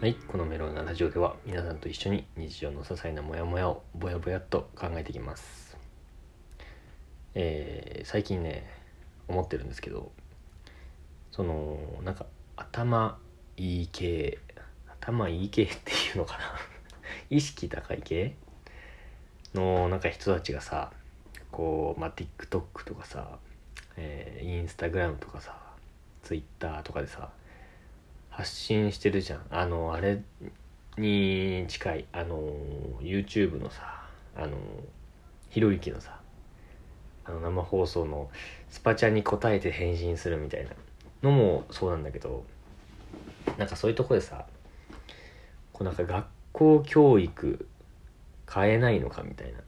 はい、このメロンなラジオでは皆さんと一緒に日常の些細なモヤモヤをぼやぼやっと考えていきます。えー最近ね思ってるんですけどそのなんか頭いい系頭いい系 っていうのかな？意識高い系？のなんか人たちがさこう、まあ、TikTok とかさ、えー、Instagram とかさ Twitter とかでさ発信してるじゃん。あのあれに近いあの YouTube のさあのひろゆきのさあの生放送のスパチャに答えて返信するみたいなのもそうなんだけどなんかそういうとこでさこうなんか学校教育変えないのかみたいな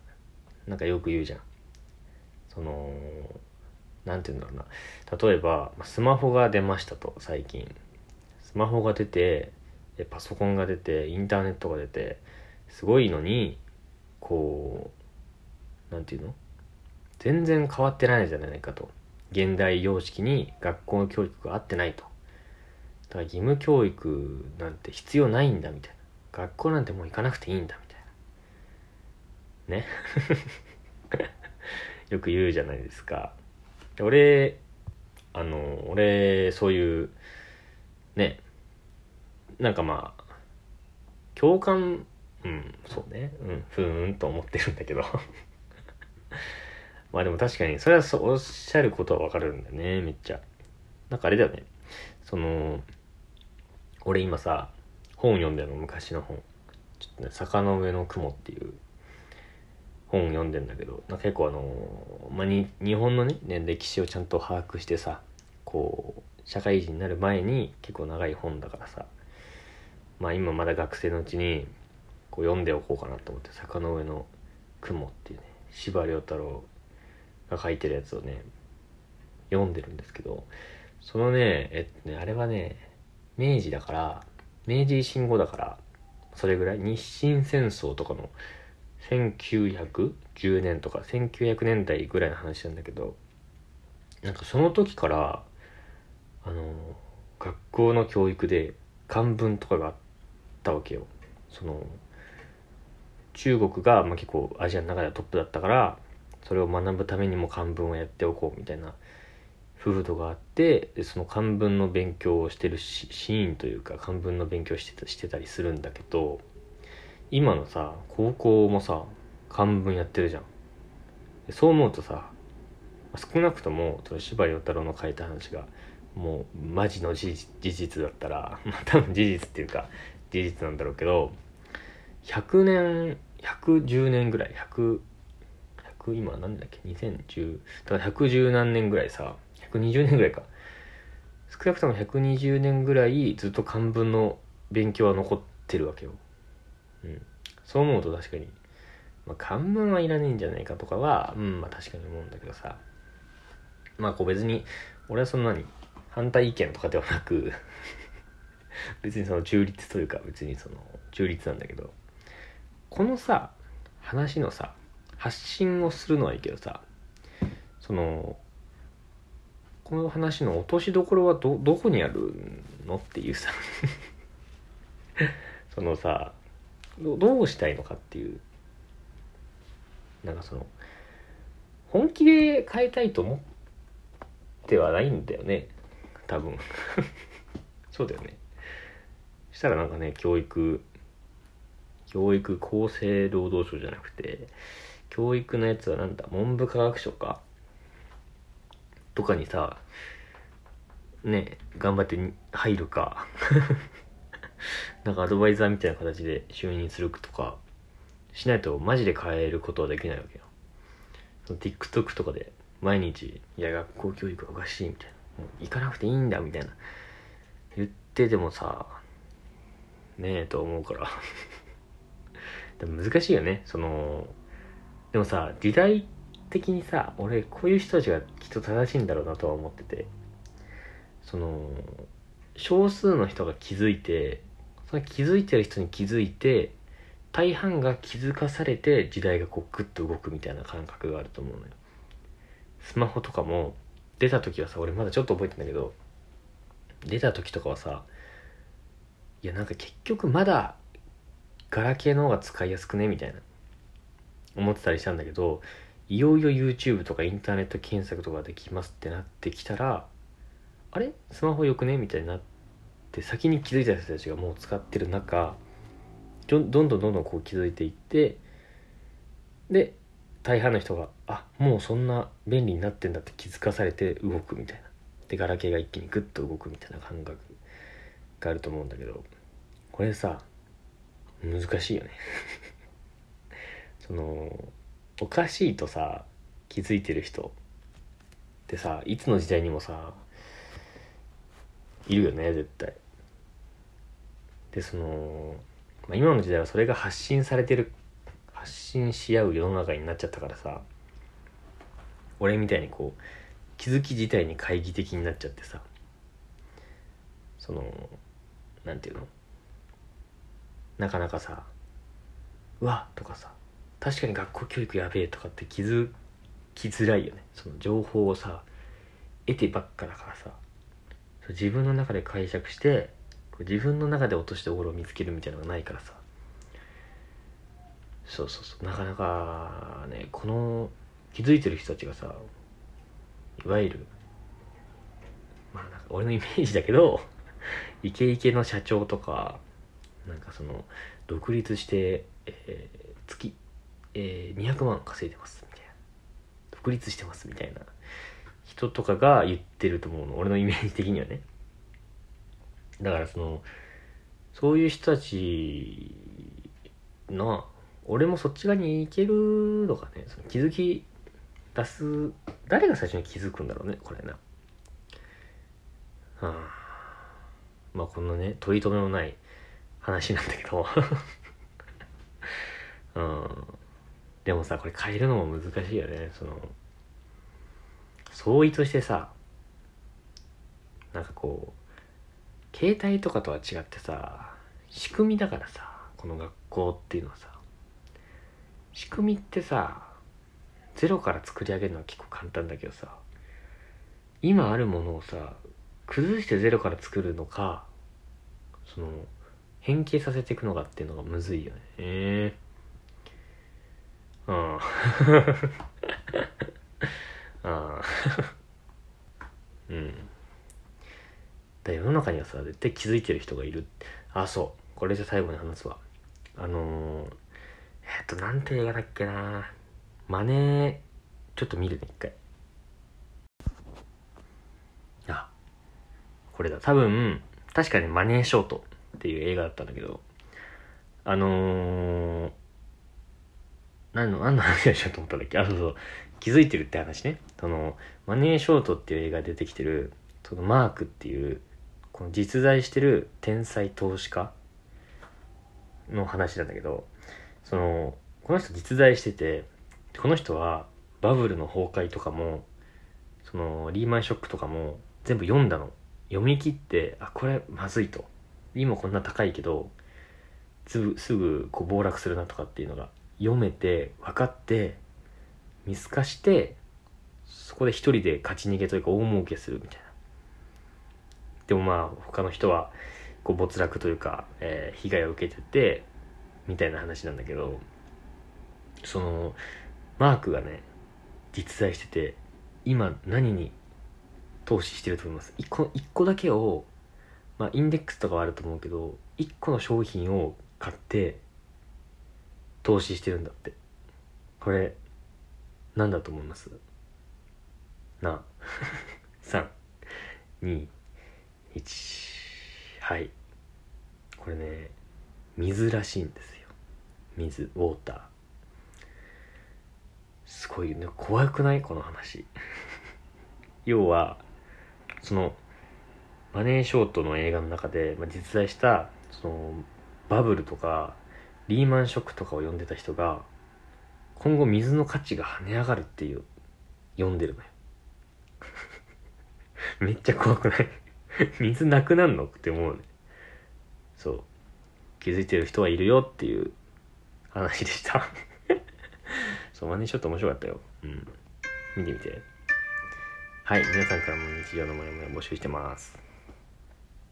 なんかよく言うじゃん。そのなんて言うんだろうな。例えばスマホが出ましたと最近。スマホが出てパソコンが出てインターネットが出てすごいのにこうなんていうの？全然変わってないじゃないかと。現代様式に学校の教育が合ってないと。だから義務教育なんて必要ないんだみたいな。学校なんてもう行かなくていいんだみたいな。ね？よく言うじゃないですか。俺あの俺そういうね。なんかまあ共感うんそうね。うんふーんと思ってるんだけど。まあでも確かにそれはそうおっしゃることはわかるんだよねめっちゃ。なんかあれだよね。その俺今さ本読んでるの昔の本。ちょっとね「坂の上の雲」っていう本読んでんだけどなんか結構あのまあに日本のね歴史をちゃんと把握してさこう社会人になる前に結構長い本だからさ。まあ今まだ学生のうちにこう読んでおこうかなと思って「坂の上の雲」っていうね司馬太郎が書いてるやつをね読んでるんですけどそのねえっとねあれはね明治だから明治維新後だからそれぐらい日清戦争とかの1910年とか1900年代ぐらいの話なんだけどなんかその時からあの学校の教育で漢文とかがあったわけよ。その中国が、まあ、結構アジアの中ではトップだったからそれを学ぶためにも漢文をやっておこうみたいな風土があってその漢文の勉強をしてるシシーンというか漢文の勉強してたしてたりするんだけど今のさ高校もさ漢文やってるじゃん。そう思うとさ少なくともその司馬太郎の書いた話がもうマジの事実だったら まあ多分事実っていうか事実なんだろうけど100年110年ぐらい100 100今何年だっけ？2010だから110何年ぐらいさ120年ぐらいか。少なくとも120年ぐらいずっと漢文の勉強は残ってるわけよ。うん。そう思うと確かに、まあ、漢文はいらねえんじゃないかとかはうんまあ確かに思うんだけどさ。まあこう別に俺はそんなに反対意見とかではなく別にその中立というか別にその中立なんだけどこのさ話のさ発信をするのはいいけどさそのこの話の落としどころはどどこにあるのっていうさ そのさどどうしたいのかっていうなんかその本気で変えたいと思ってはないんだよね。多分。そうだよね。したらなんかね教育教育厚生労働省じゃなくて教育のやつはなんだ文部科学省か？とかにさね頑張って入るか。なんかアドバイザーみたいな形で就任するとかしないとマジで変えることはできないわけよ。TikTok とかで毎日「いや学校教育はおかしい」みたいな「行かなくていいんだ」みたいな。言っててもさねえと思うから。でも難しいよね。そのでもさ時代的にさ俺こういう人たちがきっと正しいんだろうなとは思ってて。その少数の人が気づいてその気づいてる人に気づいて大半が気づかされて時代がこうグッと動くみたいな感覚があると思うのよ。スマホとかも出た時はさ俺まだちょっと覚えてんだけど出た時とかはさいやなんか結局まだガラケーの方が使いやすくねみたいな思ってたりしたんだけどいよいよ YouTube とかインターネット検索とかできますってなってきたらあれ？スマホよくねみたいになって先に気づいた人たちがもう使ってる中どんどんどんどんこう気づいていってで大半の人があもうそんな便利になってんだって気づかされて動くみたいな。でガラケーが一気にグッと動くみたいな感覚があると思うんだけどこれさ難しいよね。そのおかしいとさ気づいてる人ってさいつの時代にもさいるよね絶対。でその、まあ、今の時代はそれが発信されてる発信し合う世の中になっちゃったからさ俺みたいにこう気づき自体に懐疑的になっちゃってさそのなんていうのなかなかさうわとかさ確かに学校教育やべえとかって気づきづらいよね。その情報をさ得てばっかだからさ自分の中で解釈して自分の中で落としておろを見つけるみたいなのがないからさ。そうそうそう。なかなかねこの気づいてる人たちがさいわゆるまあなんか俺のイメージだけど イケイケの社長とかなんかその独立して、えー、月、えー、200万稼いでますみたいな。独立してますみたいな。人とかが言ってると思うの。俺のイメージ的にはね。だからそのそういう人たちの俺もそっち側に行けるのかね。その気づき出す誰が最初に気づくんだろうねこれな。はあ。まあこんなね取り留めのない話なんだけど。うん。でもさこれ変えるのも難しいよね。その相違としてさなんかこう携帯とかとは違ってさ仕組みだからさこの学校っていうのはさ。仕組みってさゼロから作り上げるのは結構簡単だけどさ今あるものをさ崩してゼロから作るのかその変形させていくのかっていうのがむずいよね。ええー、うんあ あ うん。だ世の中にはさ絶対気づいてる人がいる。あそう。これじゃ最後に話すわ。あのー、となんて映画だっけな。マネーちょっと見るね一回。あこれだ。多分確かにマネーショートっていう映画だったんだけどあのー、何の何の話をしようと思ったんだっけ？あそうそう。気づいてるって話ね。そのマネーショートっていう映画で出てきてるそのマークっていうこの実在してる天才投資家の話なんだけどそのこの人実在しててこの人はバブルの崩壊とかもそのリーマンショックとかも全部読んだの。読み切ってあこれまずいと。今こんな高いけどすぐこう暴落するなとかっていうのが読めて分かって見透かしてそこで一人で勝ち逃げというか大儲けするみたいな。でもまあ他の人はこう没落というか、えー、被害を受けててみたいな話なんだけどそのマークがね実在してて今何に投資してると思います？1個 ,1 個だけをまあインデックスとかはあると思うけど1個の商品を買って投資してるんだって。これ何だと思います？な321 はい。これね水らしいんですよ。水ウォーター。すごいね怖くない？この話。要はそのマネーショートの映画の中で、まあ、実在したそのバブルとかリーマンショックとかを読んでた人が今後水の価値が跳ね上がるっていう読んでるのよ。めっちゃ怖くない？水なくなんの？って思うね。そう。気づいてる人はいるよっていう話でした そう、マネちょっと面白かったよ。うん。見てみて。はい、皆さんからも日常のモヤモヤ募集してます。